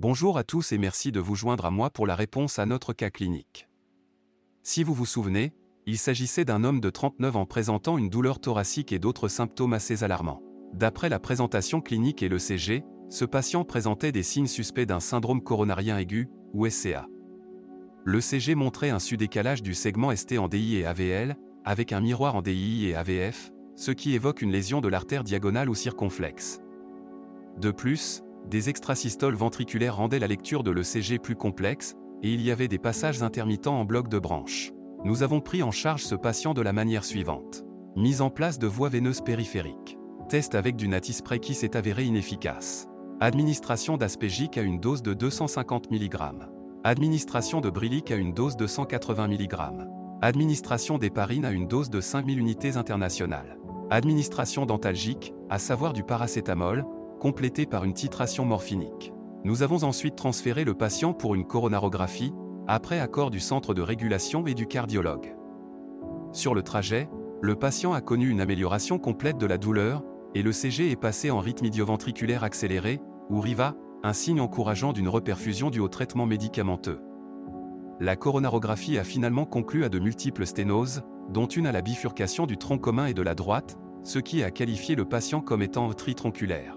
Bonjour à tous et merci de vous joindre à moi pour la réponse à notre cas clinique. Si vous vous souvenez, il s'agissait d'un homme de 39 ans présentant une douleur thoracique et d'autres symptômes assez alarmants. D'après la présentation clinique et le CG, ce patient présentait des signes suspects d'un syndrome coronarien aigu, ou SCA. Le CG montrait un sudécalage du segment ST en DI et AVL, avec un miroir en DI et AVF, ce qui évoque une lésion de l'artère diagonale ou circonflexe. De plus, des extrasystoles ventriculaires rendaient la lecture de l'ECG plus complexe, et il y avait des passages intermittents en bloc de branches. Nous avons pris en charge ce patient de la manière suivante. Mise en place de voies veineuses périphériques. Test avec du natispray qui s'est avéré inefficace. Administration d'aspégique à une dose de 250 mg. Administration de brilique à une dose de 180 mg. Administration d'héparine à une dose de 5000 unités internationales. Administration dentalgique, à savoir du paracétamol, complétée par une titration morphinique. Nous avons ensuite transféré le patient pour une coronarographie, après accord du centre de régulation et du cardiologue. Sur le trajet, le patient a connu une amélioration complète de la douleur, et le CG est passé en rythme idioventriculaire accéléré, ou RIVA, un signe encourageant d'une reperfusion due au traitement médicamenteux. La coronarographie a finalement conclu à de multiples sténoses, dont une à la bifurcation du tronc commun et de la droite, ce qui a qualifié le patient comme étant tritronculaire.